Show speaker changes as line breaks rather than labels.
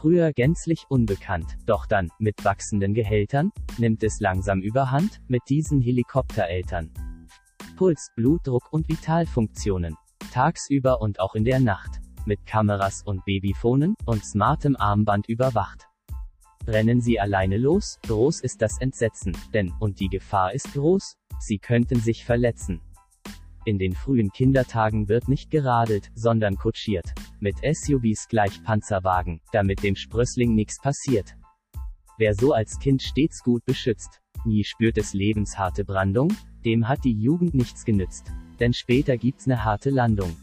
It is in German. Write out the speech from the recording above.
Früher gänzlich unbekannt, doch dann, mit wachsenden Gehältern, nimmt es langsam überhand, mit diesen Helikoptereltern. Puls, Blutdruck und Vitalfunktionen. Tagsüber und auch in der Nacht. Mit Kameras und Babyphonen und smartem Armband überwacht. Rennen Sie alleine los, groß ist das Entsetzen, denn, und die Gefahr ist groß, Sie könnten sich verletzen. In den frühen Kindertagen wird nicht geradelt, sondern kutschiert. Mit SUVs gleich Panzerwagen, damit dem Sprössling nichts passiert. Wer so als Kind stets gut beschützt, nie spürt es lebensharte Brandung, dem hat die Jugend nichts genützt. Denn später gibt's ne harte Landung.